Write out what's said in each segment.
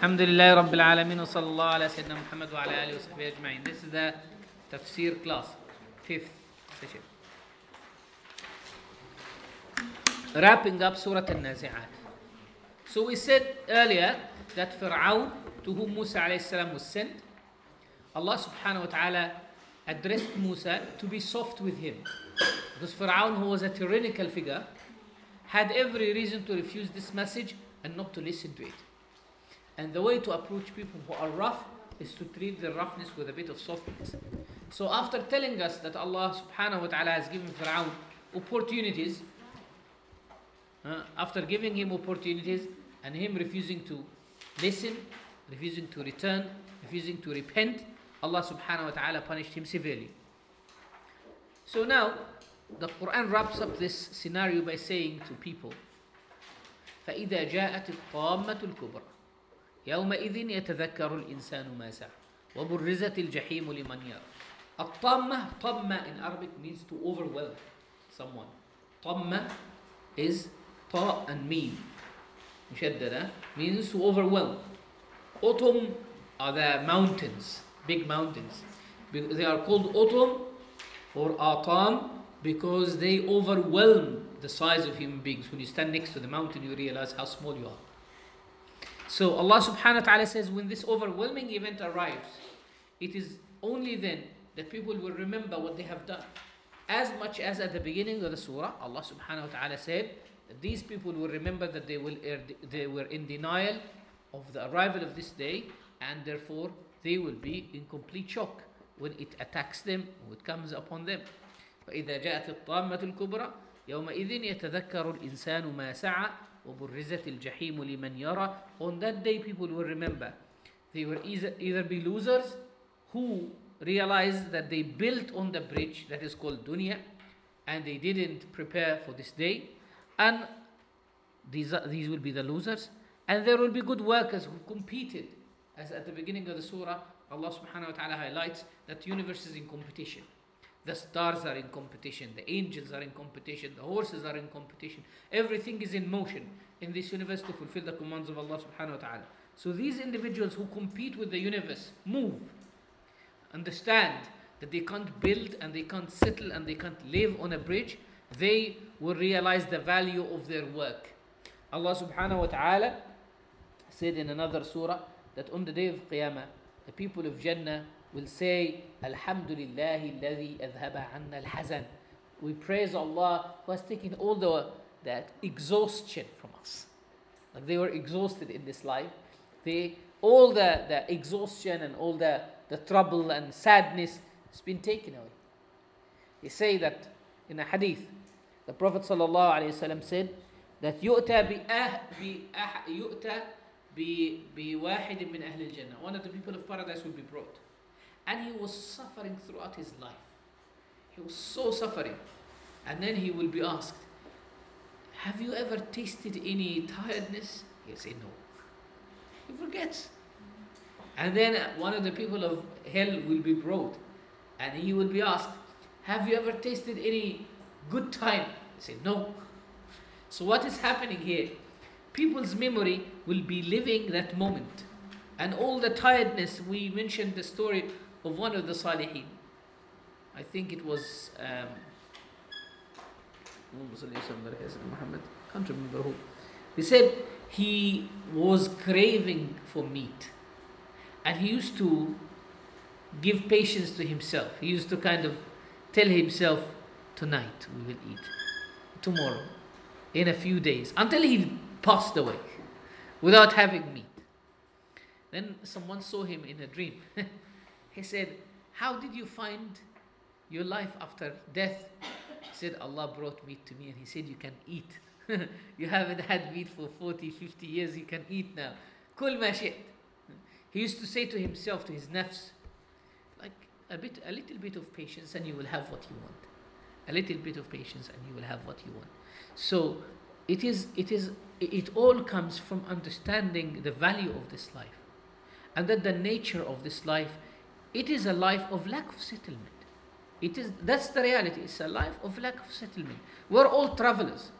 الحمد لله رب العالمين وصلى الله على سيدنا محمد وعلى آله وصحبه أجمعين. This is the tafsir class, fifth session. Wrapping up Surah Al-Nazi'at. So we said earlier that Fir'aun, to whom Musa alayhi salam was sent, Allah subhanahu wa ta'ala addressed Musa to be soft with him. Because Fir'aun, who was a tyrannical figure, had every reason to refuse this message and not to listen to it. And the way to approach people who are rough is to treat the roughness with a bit of softness. So after telling us that Allah subhanahu wa ta'ala has given Fir'aun opportunities, uh, after giving him opportunities and him refusing to listen, refusing to return, refusing to repent, Allah subhanahu wa ta'ala punished him severely. So now, the Quran wraps up this scenario by saying to people, فإذا جاءت الطامة الكبرى يومئذ يتذكر الإنسان ما سعى. وبرزت الجحيم لمن يرى. الطامة طمة in Arabic means to overwhelm someone. طمة is طاء and meem مشددة. means to overwhelm. autumn are the mountains big mountains. They are called autumn or atam because they overwhelm the size of human beings. When you stand next to the mountain you realize how small you are. so Allah subhanahu wa ta'ala says when this overwhelming event arrives, it is only then that people will remember what they have done. As much as at the beginning of the surah, Allah subhanahu wa ta'ala said that these people will remember that they will they were in denial of the arrival of this day and therefore they will be in complete shock when it attacks them, when it comes upon them. فإذا جاءت الطامة الكبرى يومئذ يتذكر الإنسان ما سعى وبرزت الجحيم لمن يرى on that day people will remember they will either, either be losers who realized that they built on the bridge that is called dunya and they didn't prepare for this day and these, are, these will be the losers and there will be good workers who competed as at the beginning of the surah Allah subhanahu wa ta'ala highlights that universe is in competition the stars are in competition, the angels are in competition, the horses are in competition. Everything is in motion in this universe to fulfill the commands of Allah subhanahu wa ta'ala. So these individuals who compete with the universe move, understand that they can't build and they can't settle and they can't live on a bridge, they will realize the value of their work. Allah subhanahu wa ta'ala said in another surah that on the day of Qiyamah, the people of Jannah will say, Alhamdulillah alladhi adhaba anna al-hazan. We praise Allah who has taken all the that exhaustion from us. Like they were exhausted in this life. They all the, the exhaustion and all the, the trouble and sadness has been taken away. They say that in a hadith, the Prophet ﷺ said that يؤتى بأه بأه يؤتى بواحد من أهل الجنة. One of the people of paradise will be brought. And he was suffering throughout his life. He was so suffering. And then he will be asked, Have you ever tasted any tiredness? He'll say, No. He forgets. And then one of the people of hell will be brought. And he will be asked, Have you ever tasted any good time? He say, No. So what is happening here? People's memory will be living that moment. And all the tiredness, we mentioned the story of one of the Salihin. I think it was um, Muhammad, can't remember who. He said he was craving for meat. And he used to give patience to himself. He used to kind of tell himself, tonight we will eat, tomorrow, in a few days, until he passed away without having meat. Then someone saw him in a dream. he said, How did you find your life after death? He said, Allah brought meat to me and He said, You can eat. you haven't had meat for 40, 50 years, you can eat now. Kul ma He used to say to himself, to his nafs, like a bit, a little bit of patience and you will have what you want. A little bit of patience and you will have what you want. So it is, it is, it all comes from understanding the value of this life and that the nature of this life it is a life of lack of settlement. It is that's the reality. It's a life of lack of settlement. We're all travelers.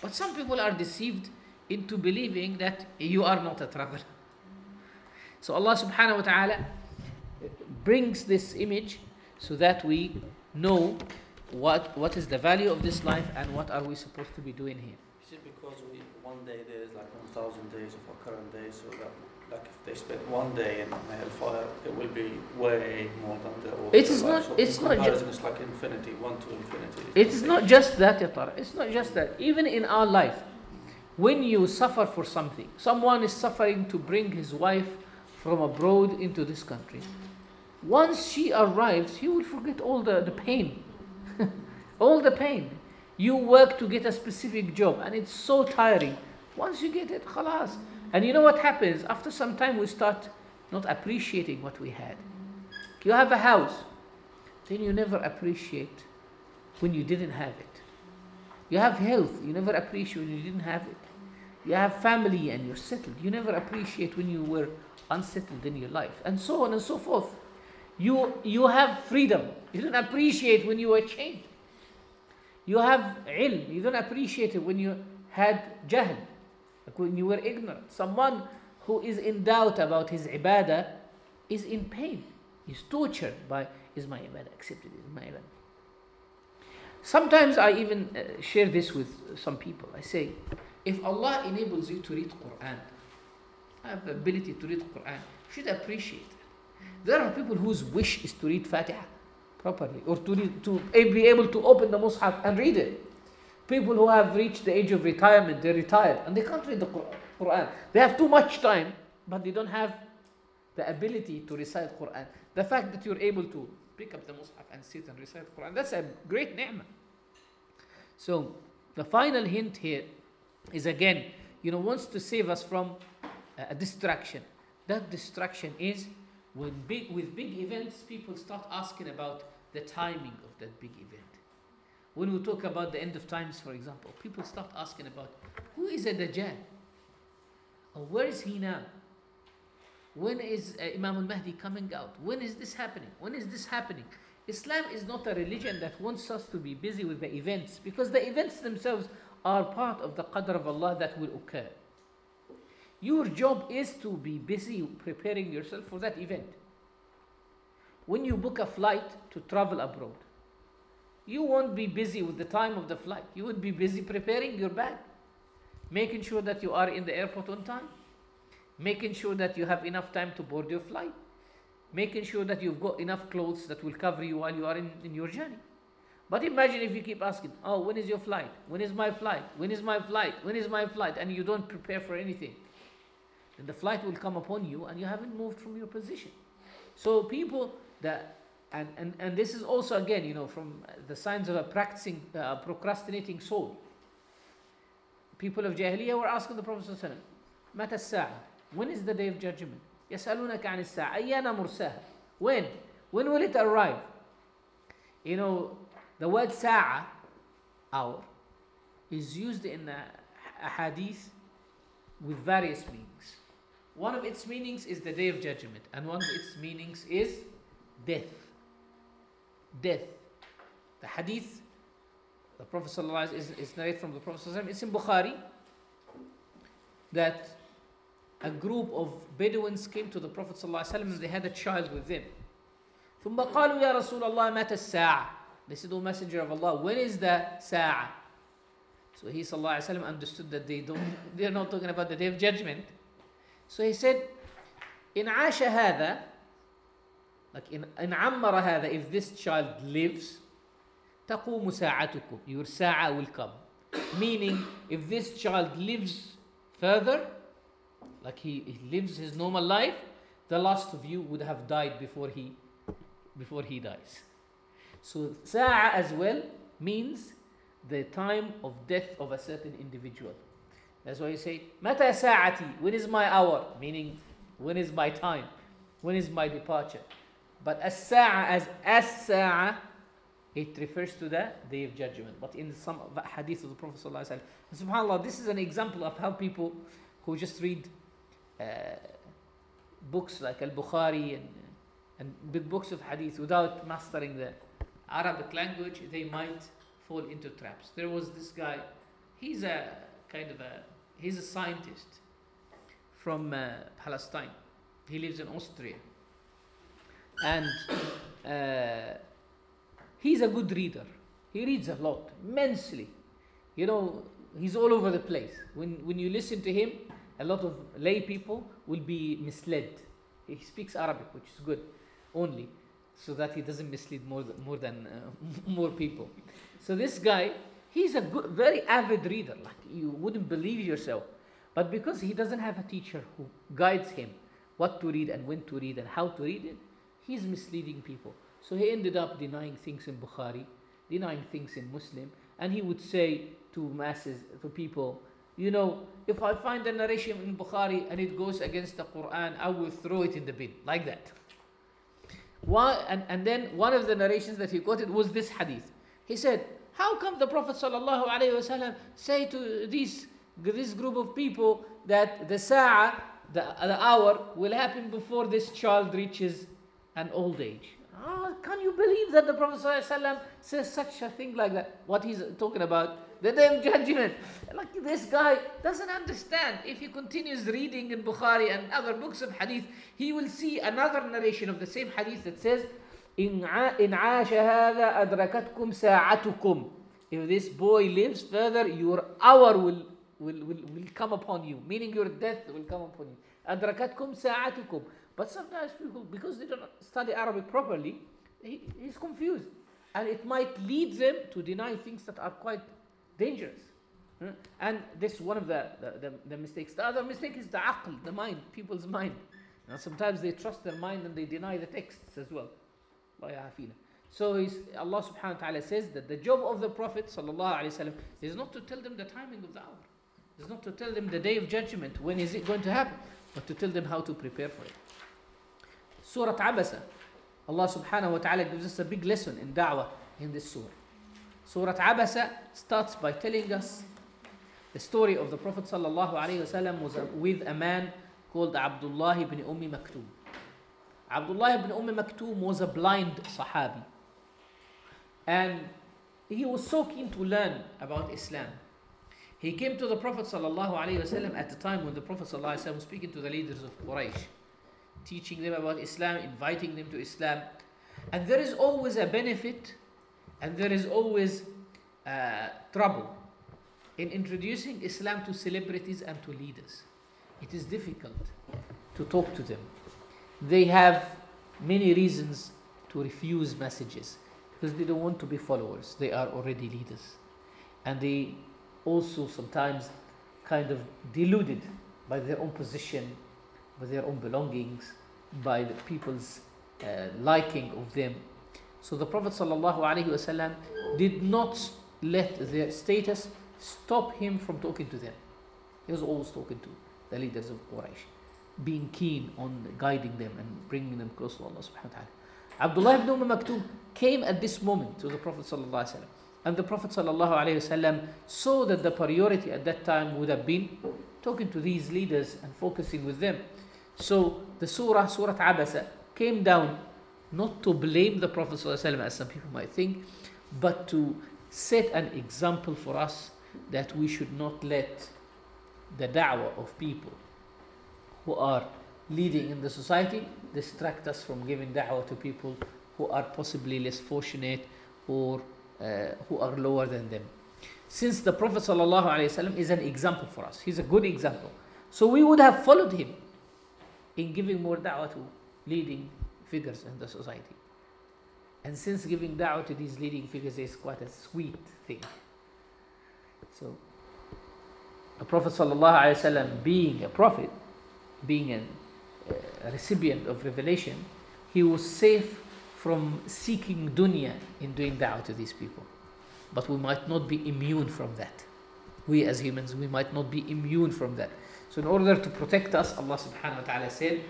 But some people are deceived into believing that you are not a traveler. So Allah subhanahu wa ta'ala brings this image so that we know what, what is the value of this life and what are we supposed to be doing here. Is it because we, one day there is like 1,000 days of our current day, so that like if they spend one day in a hellfire, it will be way more than the all It is not- So it's not ju- comparison, it's like infinity, one to infinity. It is not just that, ya Tara. It's not just that. Even in our life, when you suffer for something, someone is suffering to bring his wife from abroad into this country. Once she arrives, he will forget all the, the pain. all the pain. You work to get a specific job and it's so tiring. Once you get it, khalas. And you know what happens? After some time, we start not appreciating what we had. You have a house, then you never appreciate when you didn't have it. You have health, you never appreciate when you didn't have it. You have family and you're settled, you never appreciate when you were unsettled in your life, and so on and so forth. You, you have freedom, you don't appreciate when you were chained. You have ilm, you don't appreciate it when you had jahl, like when you were ignorant. Someone who is in doubt about his ibadah is in pain, is tortured by, is my ibadah accepted, is my ibadah? Sometimes I even uh, share this with some people. I say, if Allah enables you to read Quran, have the ability to read Quran, you should appreciate it. There are people whose wish is to read Fatiha properly or to, to be able to open the Mus'haf and read it. People who have reached the age of retirement, they're retired and they can't read the Quran. They have too much time, but they don't have the ability to recite Quran. The fact that you're able to pick up the Mus'haf and sit and recite Quran, that's a great ni'mah. So the final hint here is again, you know, wants to save us from a distraction. That distraction is when big with big events, people start asking about the timing of that big event. When we talk about the end of times, for example, people start asking about who is a Dajjal? Or where is he now? When is uh, Imam al-Mahdi coming out? When is this happening? When is this happening? Islam is not a religion that wants us to be busy with the events because the events themselves are part of the qadr of Allah that will occur. Your job is to be busy preparing yourself for that event. When you book a flight to travel abroad, you won't be busy with the time of the flight. You would be busy preparing your bag, making sure that you are in the airport on time, making sure that you have enough time to board your flight, making sure that you've got enough clothes that will cover you while you are in, in your journey. But imagine if you keep asking, Oh, when is your flight? When is my flight? When is my flight? When is my flight? And you don't prepare for anything. Then the flight will come upon you and you haven't moved from your position. So people that and, and, and this is also again, you know, from the signs of a practicing, uh, procrastinating soul. People of Jahiliyyah were asking the Prophet ﷺ, متى الساعة? When is the day of judgment? يسألونك عن الساعة أيان مرساها When? When will it arrive? You know, the word sa'a, hour, is used in a, a hadith with various meanings. One of its meanings is the day of judgment, and one of its meanings is death. Death. The hadith, the Prophet ﷺ is, is narrated from the Prophet ﷺ, it's in Bukhari that a group of Bedouins came to the Prophet ﷺ and they had a child with them. ثم قالوا يا رسول الله متى الساعة They said, O Messenger of Allah, when is the Sa'ah? So he وسلم, understood that they don't they're not talking about the day of judgment. So he said, in asha Hada, like in, in ammara hāda. if this child lives, taqumu sa'atukum, your sa'a will come. Meaning, if this child lives further, like he, he lives his normal life, the last of you would have died before he before he dies. So sa'a as well means the time of death of a certain individual. That's why you say, Mata sa'ati, when is my hour? Meaning, when is my time? When is my departure? But as as as it refers to the day of judgment. But in some hadith of the Prophet subhanAllah, this is an example of how people who just read uh, books like Al-Bukhari and, and big books of hadith without mastering the Arabic language, they might fall into traps. There was this guy, he's a kind of a, he's a scientist from uh, Palestine. He lives in Austria. And uh, he's a good reader. He reads a lot, immensely. You know, he's all over the place. When, when you listen to him, a lot of lay people will be misled. He speaks Arabic, which is good, only, so that he doesn't mislead more, more than uh, more people. So this guy, he's a good, very avid reader. Like you wouldn't believe yourself. But because he doesn't have a teacher who guides him what to read and when to read and how to read it, he's misleading people. So he ended up denying things in Bukhari, denying things in Muslim, and he would say to masses, to people, you know, if I find a narration in Bukhari and it goes against the Quran, I will throw it in the bin, like that. Why, and, and then one of the narrations that he quoted was this hadith. He said, How come the Prophet ﷺ say to these, this group of people that the sa'a, the, the hour, will happen before this child reaches an old age? Oh, can you believe that the Prophet ﷺ says such a thing like that? What he's talking about? The day of judgment. Like this guy doesn't understand. If he continues reading in Bukhari and other books of hadith, he will see another narration of the same hadith that says, إن ع- إن عاش هذا أدركتكم ساعتكم. If this boy lives further, your hour will, will, will, will come upon you, meaning your death will come upon you. أدركتكم ساعتكم. But sometimes people, because they don't study Arabic properly, he, he's confused. And it might lead them to deny things that are quite dangerous. Huh? And this is one of the, the, the, the mistakes. The other mistake is the aql, the mind, people's mind. Now sometimes they trust their mind and they deny the texts as well. So Allah subhanahu wa ta'ala says that the job of the Prophet wasallam is not to tell them the timing of the hour. It's not to tell them the day of judgment, when is it going to happen, but to tell them how to prepare for it. Surah Abasa, Allah subhanahu wa ta'ala gives us a big lesson in da'wah in this surah. Surah Abasa starts by telling us the story of the Prophet sallallahu was with a man called Abdullah ibn Ummi Maktoum. Abdullah ibn Umm Maktoum was a blind Sahabi. And he was so keen to learn about Islam. He came to the Prophet ﷺ at the time when the Prophet ﷺ was speaking to the leaders of Quraysh, teaching them about Islam, inviting them to Islam. And there is always a benefit and there is always uh, trouble in introducing Islam to celebrities and to leaders. It is difficult to talk to them they have many reasons to refuse messages. Because they don't want to be followers. They are already leaders. And they also sometimes kind of deluded by their own position by their own belongings by the people's uh, liking of them. So the prophet ﷺ did not let their status stop him from talking to them. He was always talking to the leaders of quraysh being keen on guiding them and bringing them close to Allah subhanahu wa ta'ala. Abdullah ibn Umm Maktoum came at this moment to the Prophet sallallahu alaihi wasallam. And the Prophet sallallahu alaihi wasallam saw that the priority at that time would have been talking to these leaders and focusing with them. So the surah, Surah Abasa, came down not to blame the Prophet as some people might think, but to set an example for us that we should not let the da'wah of people who are leading in the society distract us from giving da'wah to people who are possibly less fortunate or uh, who are lower than them. Since the Prophet ﷺ is an example for us, he's a good example. So we would have followed him in giving more da'wah to leading figures in the society. And since giving da'wah to these leading figures is quite a sweet thing. So the Prophet ﷺ being a prophet, being an, uh, a recipient of revelation, he was safe from seeking dunya in doing da'wah to these people. But we might not be immune from that. We as humans, we might not be immune from that. So in order to protect us, Allah subhanahu wa ta'ala said,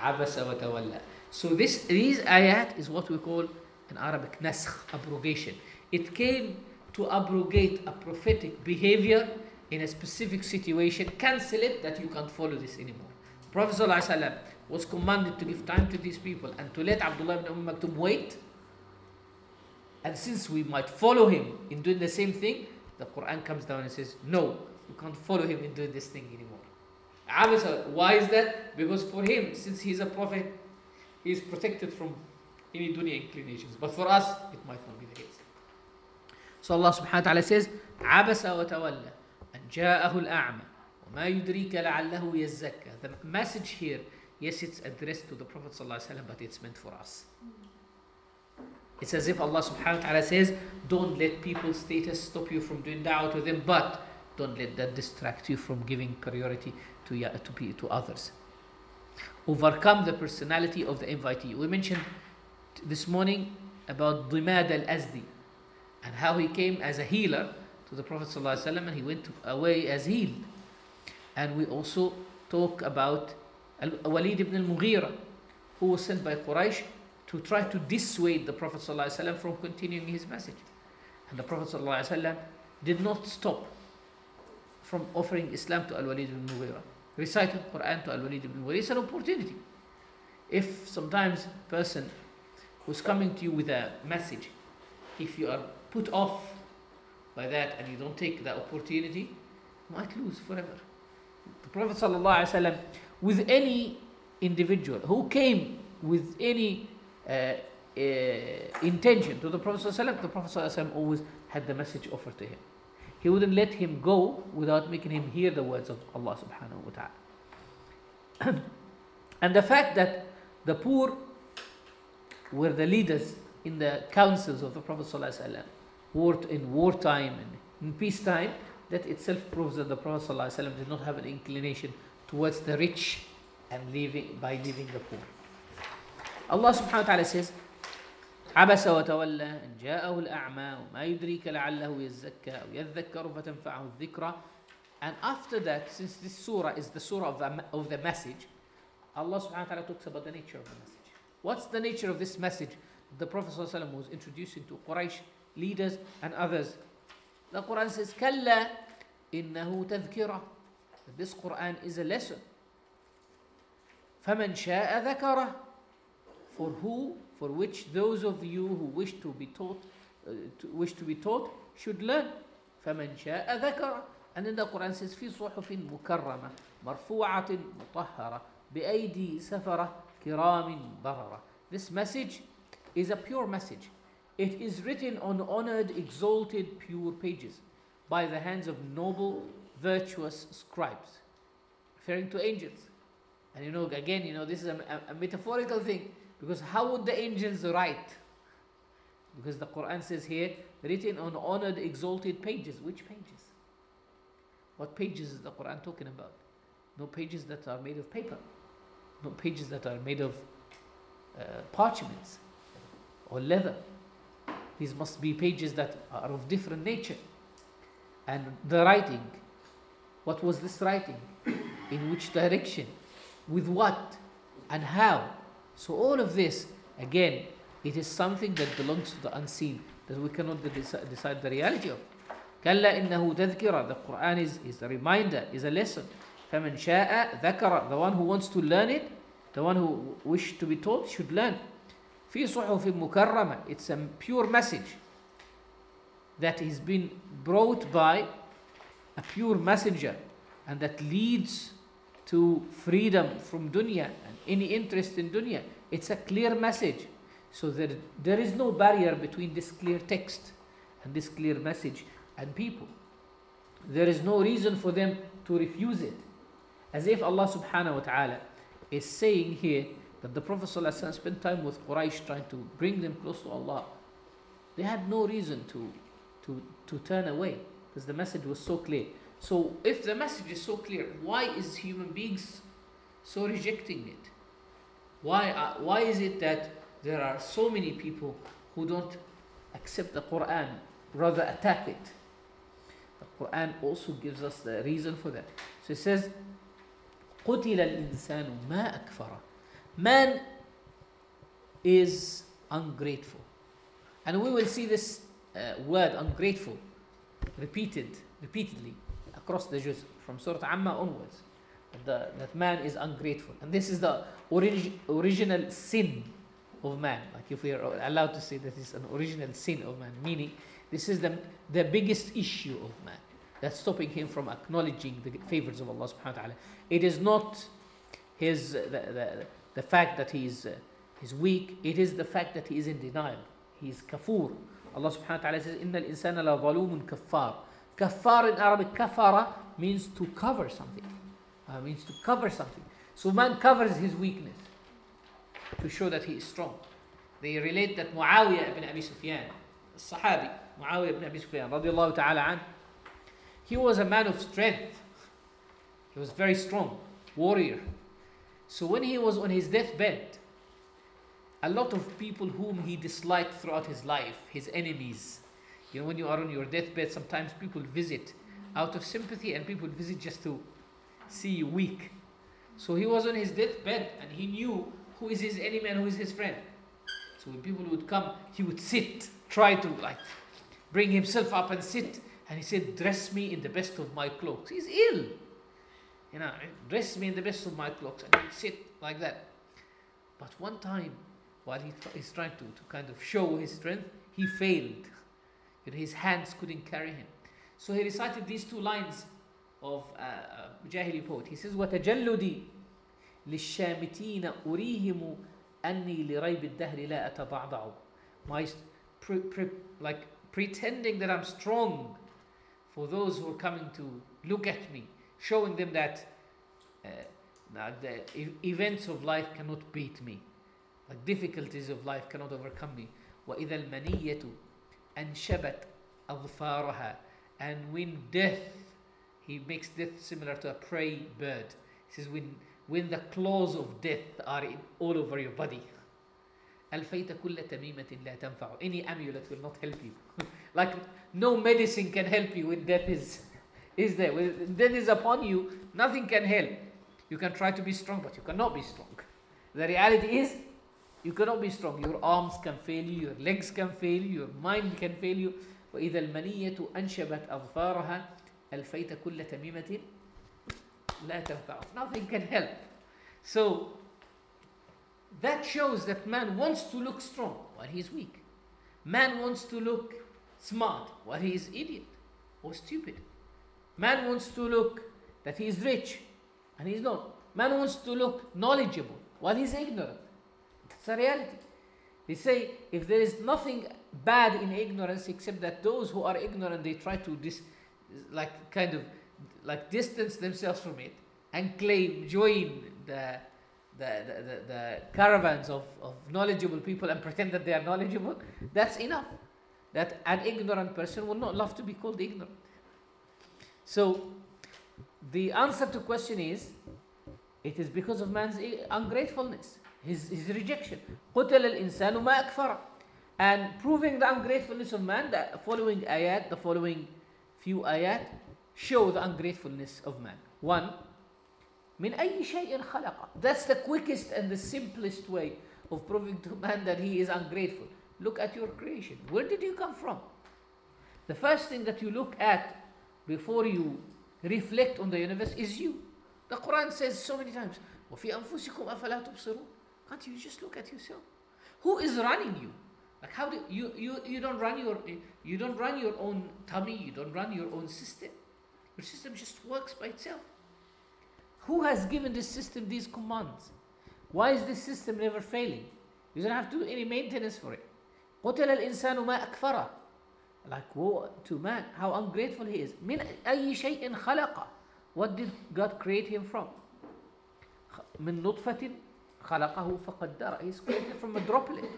عَبَسَ وَتَوَلَّى So this, these ayat is what we call in Arabic naskh, abrogation. It came to abrogate a prophetic behavior in a specific situation, cancel it that you can't follow this anymore. Prophet ﷺ was commanded to give time to these people and to let Abdullah ibn Umm Maktoum wait. And since we might follow him in doing the same thing, the Quran comes down and says, No, you can't follow him in doing this thing anymore. عبس why is that because for him since he's a prophet he is protected from any dunya inclinations but for us it might not be the case so Allah subhanahu wa ta'ala says عبس وتولى أن جاءه الأعمى وما يدريك لعله يزكى the message here yes it's addressed to the Prophet صلى الله عليه وسلم but it's meant for us it's as if Allah subhanahu wa ta'ala says don't let people's status stop you from doing da'wah to them but don't let that distract you from giving priority to, ya- to, pe- to others overcome the personality of the invitee we mentioned t- this morning about Dimad al-Azdi and how he came as a healer to the Prophet ﷺ and he went away as healed. And we also talk about Al- Walid ibn al-Mughira who was sent by Quraysh to try to dissuade the Prophet ﷺ from continuing his message. And the Prophet ﷺ did not stop from offering Islam to Al-Walid ibn Mughira, reciting Quran to Al-Walid ibn Mughira. It's an opportunity. If sometimes a person who's coming to you with a message, if you are put off by that and you don't take that opportunity, you might lose forever The Prophet ﷺ, with any individual who came with any uh, uh, intention to the Prophet ﷺ, the Prophet ﷺ always had the message offered to him. He wouldn't let him go without making him hear the words of Allah subhanahu wa ta'ala. and the fact that the poor were the leaders in the councils of the Prophet ﷺ, war in wartime and in peacetime, that itself proves that the Prophet ﷺ did not have an inclination towards the rich and leaving by leaving the poor. Allah subhanahu wa ta'ala says, عبس وتولى أن جاءه الأعمى وما يدريك لعله يزكى أو يذكر فتنفعه الذكرى And after that, since this surah is the surah of the, of the message, Allah subhanahu wa ta'ala talks about the nature of the message. What's the nature of this message the Prophet ﷺ was introducing to Quraysh leaders and others? The Quran says, كلا إنه تذكرة. This Quran is a lesson. فمن شاء ذكره. For who, for which those of you who wish to be taught, uh, to, wish to be taught, should learn. فمن شاء ذكره. And then the Quran says, في صحف مكرمة مرفوعة مطهرة بأيدي سفرة كرام بررة. This message is a pure message. It is written on honored, exalted, pure pages by the hands of noble, virtuous scribes, referring to angels. And you know, again, you know, this is a, a, metaphorical thing because how would the angels write? Because the Quran says here, written on honored, exalted pages. Which pages? What pages is the Quran talking about? No pages that are made of paper, no pages that are made of uh, parchments or leather. These must be pages that are of different nature. And the writing, what was this writing? In which direction? With what? And how? So, all of this, again, it is something that belongs to the unseen that we cannot deci- decide the reality of. كلا إنه تذكرة The Quran is, is a reminder, is a lesson. فمن شاء ذكر The one who wants to learn it, the one who wish to be taught should learn. في صحف مكرمة It's a pure message that has been brought by a pure messenger and that leads to freedom from dunya and any interest in dunya. It's a clear message. So that there is no barrier between this clear text and this clear message and people. There is no reason for them to refuse it. As if Allah subhanahu wa ta'ala is saying here that the Prophet ﷺ spent time with Quraysh trying to bring them close to Allah. They had no reason to, to, to turn away because the message was so clear. So if the message is so clear, why is human beings so rejecting it? Why, uh, why is it that there are so many people who don't accept the Quran, rather attack it? The Quran also gives us the reason for that. So it says, قتل الإنسان ما أكفره Man is ungrateful. And we will see this uh, word ungrateful repeated repeatedly across the juz from Surah Amma onwards. The, that man is ungrateful. And this is the orig- original sin of man. Like if we are allowed to say that it's an original sin of man, meaning this is the, the biggest issue of man. that's stopping him from acknowledging the favors of Allah subhanahu wa ta'ala. It is not his the, the, the fact that he's uh, he's weak, it is the fact that he is in denial. He is kafur. Allah subhanahu wa ta'ala says, Inna al-insana la zalumun kaffar. In Arabic, kafara means to cover something. Uh, means to cover something. So man covers his weakness to show that he is strong. They relate that Muawiyah ibn Abi Sufyan, Sahabi, Muawiyah ibn Abi Sufyan, radiallahu ta'ala an, he was a man of strength. He was very strong, warrior. So when he was on his deathbed, a lot of people whom he disliked throughout his life, his enemies. You know, when you are on your deathbed, sometimes people visit out of sympathy and people visit just to see you weak. So he was on his deathbed and he knew who is his enemy and who is his friend. So when people would come, he would sit, try to like bring himself up and sit. And he said, Dress me in the best of my clothes. He's ill You know, dress me in the best of my clothes. And he'd sit like that. But one time, while he he's trying to, to kind of show his strength, he failed. You know, his hands couldn't carry him. So he recited these two lines of uh, uh, Jahili poet. He says, وَتَجَلُّدِي لِلشَّامِتِينَ أُرِيهِمُ أَنِّي لِرَيْبِ الدَّهْرِ لَا أَتَضَعْضَعُ My, pre, pre, like pretending that I'm strong for those who are coming to look at me, showing them that uh, the e- events of life cannot beat me, like difficulties of life cannot overcome me. وإذا المنية أنشبت أظفارها and when death he makes death similar to a prey bird he says when when the claws of death are in, all over your body ألفيت كل تميمة لا تنفع any amulet will not help you like no medicine can help you when death is is there when death is upon you nothing can help you can try to be strong but you cannot be strong the reality is you cannot be strong your arms can fail you your legs can fail you your mind can fail you وإذا المنية أنشبت أظفارها ألفيت كل تميمة لا تنفع nothing can help so that shows that man wants to look strong while he's weak man wants to look smart while he is idiot or stupid man wants to look that he is rich and he's not. Man wants to look knowledgeable. While he's ignorant. That's a reality. They say if there is nothing bad in ignorance except that those who are ignorant they try to dis, like kind of like distance themselves from it and claim join the the, the, the, the caravans of, of knowledgeable people and pretend that they are knowledgeable. That's enough. That an ignorant person will not love to be called ignorant so the answer to question is it is because of man's ungratefulness his, his rejection قتل الإنسان ما أكفره and proving the ungratefulness of man the following ayat the following few ayat show the ungratefulness of man one من أي شيء خلقه that's the quickest and the simplest way of proving to man that he is ungrateful look at your creation where did you come from the first thing that you look at before you reflect on the universe is you the Quran says so many times وفي أنفسكم أفلا تبصرون can't you just look at yourself who is running you like how do you you you don't run your you don't run your own tummy you don't run your own system your system just works by itself who has given this system these commands why is this system never failing you don't have to do any maintenance for it قتل الإنسان ما أكفره like woe to man how ungrateful he is من أي شيء خلقه what did God create him from من نطفة خلقه فقدره he's created from a droplet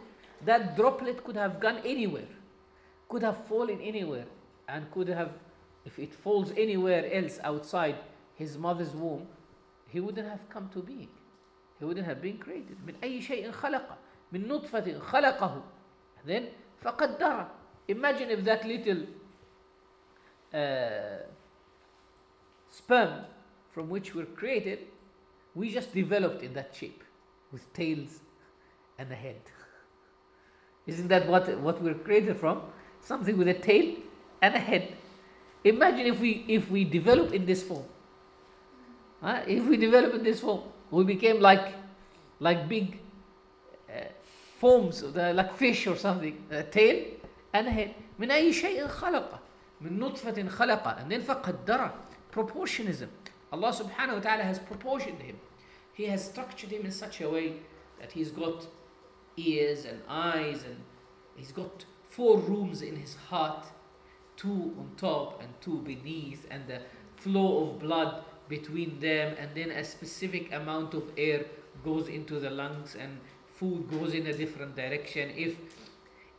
that droplet could have gone anywhere could have fallen anywhere and could have if it falls anywhere else outside his mother's womb he wouldn't have come to being he wouldn't have been created من أي شيء خلقه من نطفة خلقه then فقدره imagine if that little uh, sperm from which we're created we just developed in that shape with tails and a head. Isn't that what, what we're created from? Something with a tail and a head. Imagine if we if we develop in this form? If we develop in this form, we became like, like big uh, forms, the, like fish or something, a tail and a head. من أي شيء خلقه. من نطفة خلقه and then فقدره proportionism Allah subhanahu wa ta'ala has proportioned him he has structured him in such a way that he's got ears and eyes and he's got four rooms in his heart two on top and two beneath and the flow of blood between them and then a specific amount of air goes into the lungs and food goes in a different direction if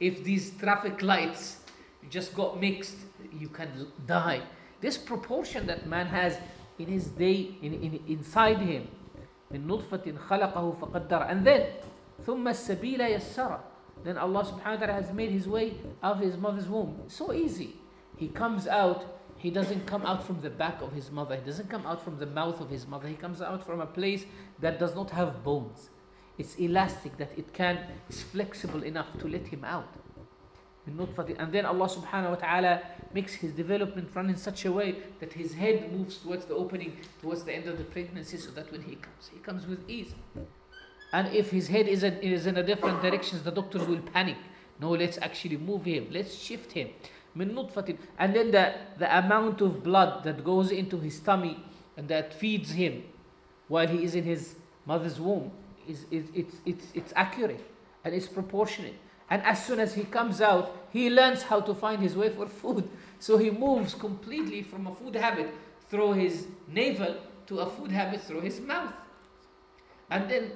if these traffic lights just got mixed you can l- die this proportion that man has in his day in, in inside him من نطفة خلقه فقدر and then ثم السبيل يسره then Allah subhanahu wa ta'ala has made his way out of his mother's womb so easy he comes out he doesn't come out from the back of his mother he doesn't come out from the mouth of his mother he comes out from a place that does not have bones it's elastic that it can it's flexible enough to let him out. And then Allah subhanahu wa ta'ala makes his development run in such a way that his head moves towards the opening towards the end of the pregnancy so that when he comes he comes with ease. And if his head isn't is in a different direction the doctors will panic. No let's actually move him. Let's shift him. And then the, the amount of blood that goes into his tummy and that feeds him while he is in his mother's womb is, is it's, it's, it's accurate and it's proportionate and as soon as he comes out he learns how to find his way for food so he moves completely from a food habit through his navel to a food habit through his mouth and then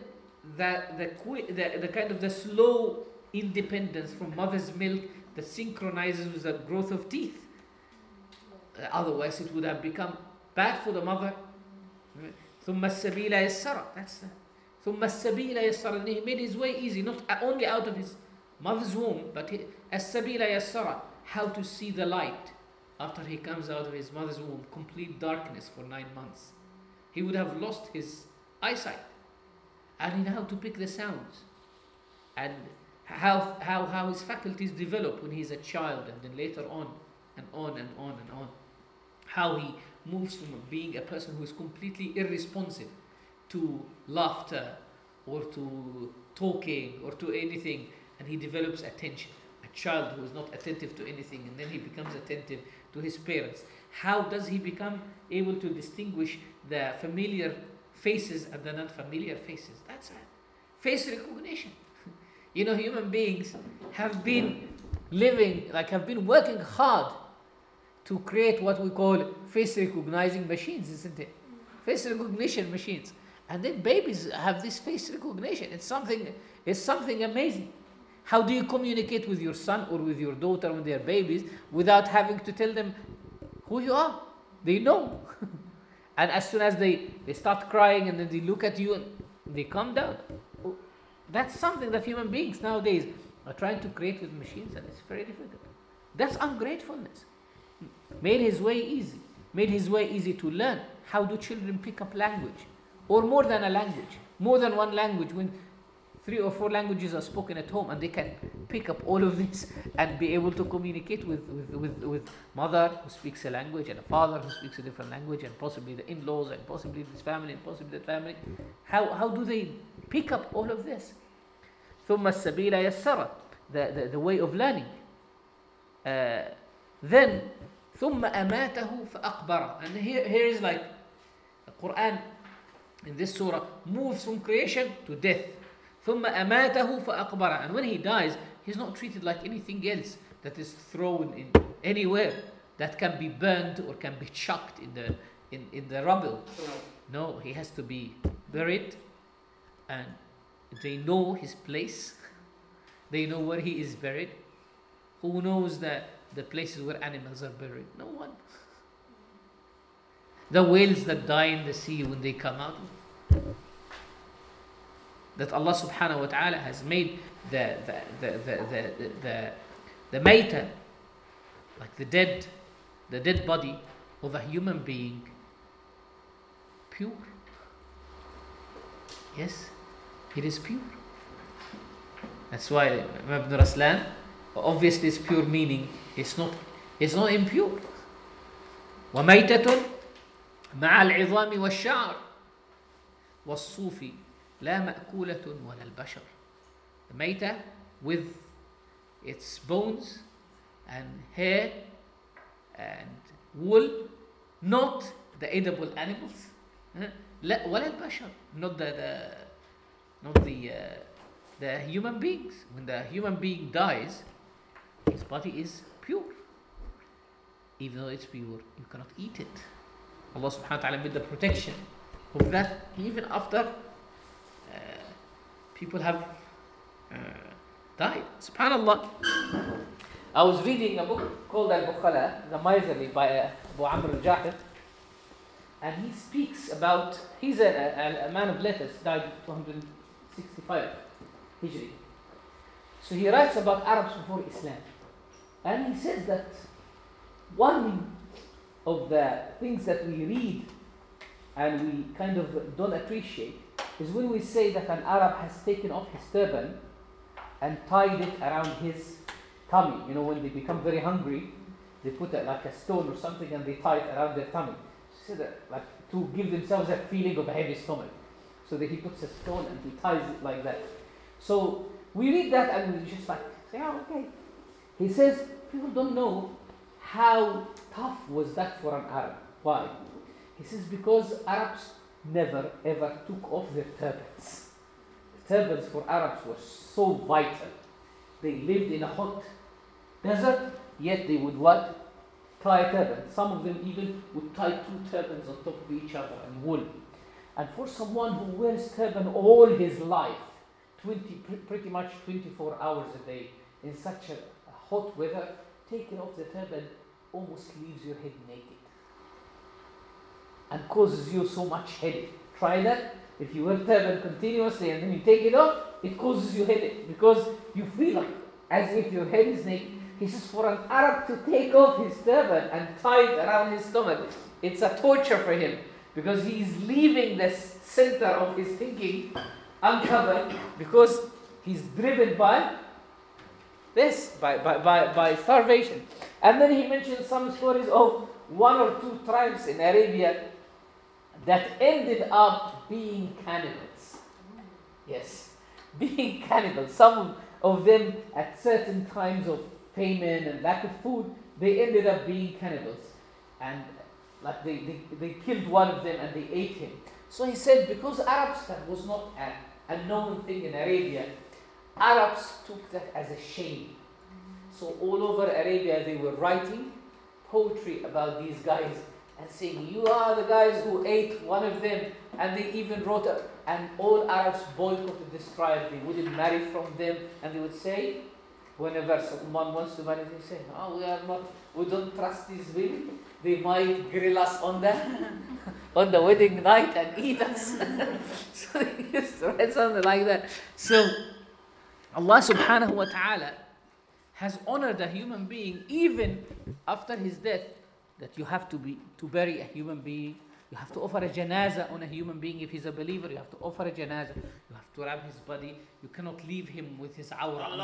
the, the, qui- the, the kind of the slow independence from mother's milk that synchronizes with the growth of teeth. Uh, Otherwise, it would have become bad for the mother. ثم السبيل يسر. That's the, ثم السبيل يسر. And he made his way easy, not only out of his mother's womb, but he, السبيل يسر. How to see the light after he comes out of his mother's womb. Complete darkness for nine months. He would have lost his eyesight. And he knew how to pick the sounds. And how, how, how his faculties develop when he's a child and then later on and on and on and on. How he moves from being a person who is completely irresponsive to laughter or to talking or to anything and he develops attention. A child who is not attentive to anything and then he becomes attentive to his parents. How does he become able to distinguish the familiar faces and the non familiar faces? That's a face recognition. You know, human beings have been living, like, have been working hard to create what we call face recognizing machines, isn't it? Face recognition machines. And then babies have this face recognition. It's something, it's something amazing. How do you communicate with your son or with your daughter when they're babies without having to tell them who you are? They know. and as soon as they, they start crying and then they look at you and they calm down. That's something that human beings nowadays are trying to create with machines, and it's very difficult. That's ungratefulness. Made his way easy, made his way easy to learn. How do children pick up language? Or more than a language, more than one language, when three or four languages are spoken at home and they can pick up all of this and be able to communicate with, with, with, with mother who speaks a language and a father who speaks a different language and possibly the in-laws and possibly this family and possibly that family. How, how do they pick up all of this? ثم السبيل يسر the, the, the way of learning uh, then ثم أماته فأقبره and here, here is like the Quran in this surah moves from creation to death ثم أماته فأقبره and when he dies he's not treated like anything else that is thrown in anywhere that can be burned or can be chucked in the in, in the rubble no he has to be buried and they know his place they know where he is buried who knows that the places where animals are buried no one the whales that die in the sea when they come out that Allah subhanahu wa ta'ala has made the the the the the, the, the, the maita like the dead the dead body of a human being pure yes it is pure that's why Imam Ibn Raslan obviously its pure meaning is not it's not impure وميتة مع العظام والشعر والصوف لا مأكولة ولا البشر the ميتة with its bones and hair and wool, not the edible animals. لا ولا البشر not the, the not the uh, the human beings. When the human being dies, his body is pure. Even though it's pure, you cannot eat it. Allah subhanahu wa ta'ala made the protection that even after uh, people have uh, died. Subhanallah. I was reading a book called Al Bukhala, The Miserly by uh, Abu Amr al Jahid, and he speaks about, he's a, a, a man of letters, died 265 Hijri. So he writes about Arabs before Islam. And he says that one of the things that we read and we kind of don't appreciate is when we say that an Arab has taken off his turban and tied it around his tummy. You know, when they become very hungry, they put a, like a stone or something and they tie it around their tummy. So that, like to give themselves a feeling of a heavy stomach. So that he puts a stone and he ties it like that. So we read that and we just like say, oh, okay. He says people don't know how tough was that for an Arab. Why? He says because Arabs never ever took off their turbans. Turbans for Arabs were so vital. They lived in a hot desert, yet they would what? Tie a turban. Some of them even would tie two turbans on top of each other and wool. And for someone who wears turban all his life, 20, pre- pretty much 24 hours a day, in such a hot weather, taking off the turban almost leaves your head naked and causes you so much headache. Try that. If you wear turban continuously and then you take it off, it causes you headache because you feel like as if your head is naked. He says for an Arab to take off his turban and tie it around his stomach, it's a torture for him because he is leaving the center of his thinking uncovered because he's driven by this, by, by, by, by starvation. And then he mentions some stories of one or two tribes in Arabia that ended up being cannibals. Yes, being cannibals. Some of them, at certain times of famine and lack of food, they ended up being cannibals. And like they, they, they killed one of them and they ate him. So he said, because Arabs, that was not a, a known thing in Arabia, Arabs took that as a shame. So all over Arabia, they were writing poetry about these guys and saying, You are the guys who ate one of them. And they even wrote, up, and all Arabs boycotted this tribe. They wouldn't marry from them. And they would say, whenever someone wants to marry, they say, Oh, we are not, we don't trust these women. They might grill us on the, on the wedding night and eat us. so they used to write something like that. So Allah subhanahu wa ta'ala has honored a human being even after his death that you have to be to bury a human being. You have to offer a janaza on a human being if he's a believer. You have to offer a janaza. You have to wrap his body. You cannot leave him with his awrah.